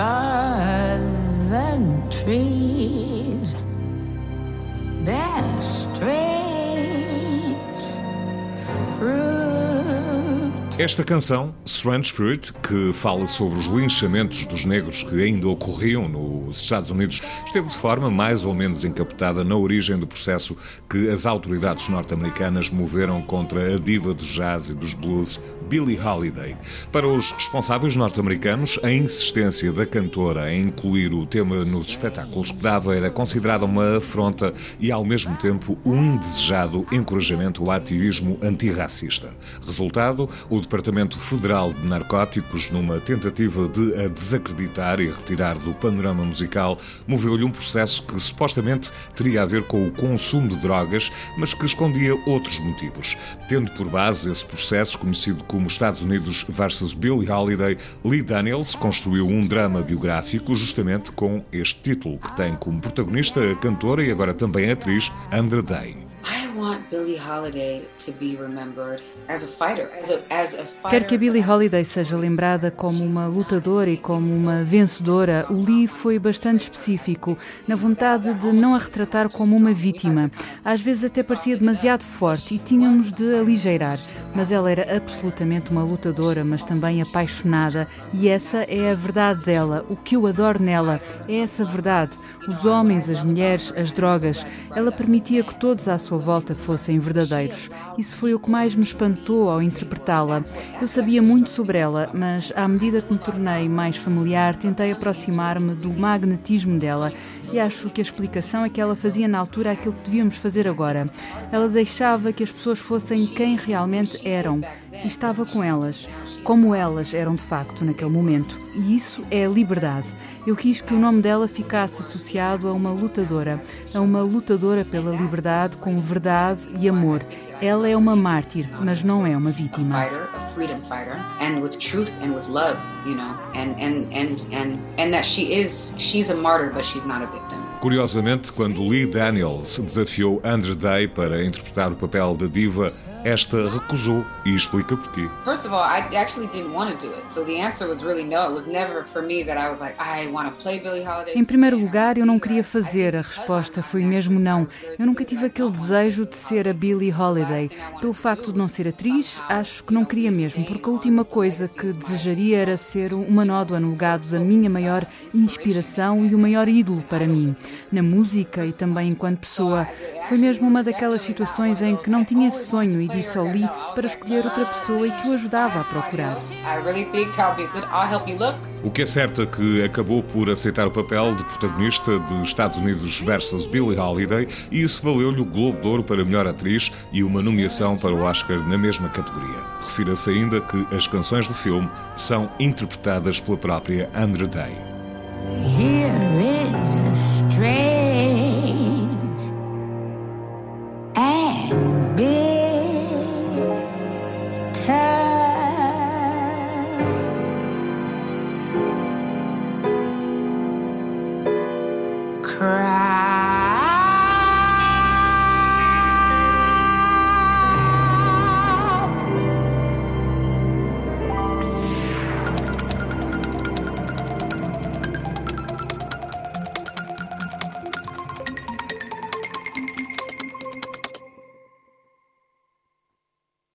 silent tree. Esta canção, Strange Fruit, que fala sobre os linchamentos dos negros que ainda ocorriam nos Estados Unidos, esteve de forma mais ou menos encapotada na origem do processo que as autoridades norte-americanas moveram contra a diva do jazz e dos blues Billie Holiday. Para os responsáveis norte-americanos, a insistência da cantora em incluir o tema nos espetáculos que dava era considerada uma afronta e, ao mesmo tempo, um indesejado encorajamento ao ativismo antirracista. Resultado, o Departamento Federal de Narcóticos, numa tentativa de a desacreditar e retirar do panorama musical, moveu-lhe um processo que supostamente teria a ver com o consumo de drogas, mas que escondia outros motivos. Tendo por base esse processo, conhecido como Estados Unidos versus Billie Holiday, Lee Daniels construiu um drama biográfico justamente com este título, que tem como protagonista a cantora e agora também atriz Andra Day. Quero que a Billie Holiday seja lembrada como uma lutadora e como uma vencedora. O Lee foi bastante específico na vontade de não a retratar como uma vítima. Às vezes até parecia demasiado forte e tínhamos de aligeirar. Mas ela era absolutamente uma lutadora, mas também apaixonada. E essa é a verdade dela. O que eu adoro nela é essa verdade. Os homens, as mulheres, as drogas. Ela permitia que todos à sua volta fossem verdadeiros. Isso foi o que mais me espantou ao interpretá-la. Eu sabia muito sobre ela, mas à medida que me tornei mais familiar, tentei aproximar-me do magnetismo dela e acho que a explicação é que ela fazia na altura aquilo que devíamos fazer agora. Ela deixava que as pessoas fossem quem realmente eram e estava com elas, como elas eram de facto naquele momento. E isso é liberdade. Eu quis que o nome dela ficasse associado a uma lutadora, a uma lutadora pela liberdade com verdade e amor. Ela é uma mártir, mas não é uma vítima. Curiosamente, quando Lee Daniels desafiou Andrew Day para interpretar o papel da diva, esta recusou e explica porquê. First of all, I actually didn't want to do it. So the answer was really no. It was never for me that I was like, I want to play Billie Holiday. Em primeiro lugar, eu não queria fazer. A resposta foi mesmo não. Eu nunca tive aquele desejo de ser a Billie Holiday. Pelo facto de não ser atriz, acho que não queria mesmo, porque a última coisa que desejaria era ser uma nódoa no legado da minha maior inspiração e o maior ídolo para mim, na música e também enquanto pessoa. Foi mesmo uma daquelas situações em que não tinha esse sonho e disse ao Lee para escolher outra pessoa e que o ajudava a procurar. O que é certo é que acabou por aceitar o papel de protagonista de Estados Unidos versus Billie Holiday e isso valeu-lhe o Globo de Ouro para melhor atriz e uma nomeação para o Oscar na mesma categoria. Refira-se ainda que as canções do filme são interpretadas pela própria Andra Day. Cry.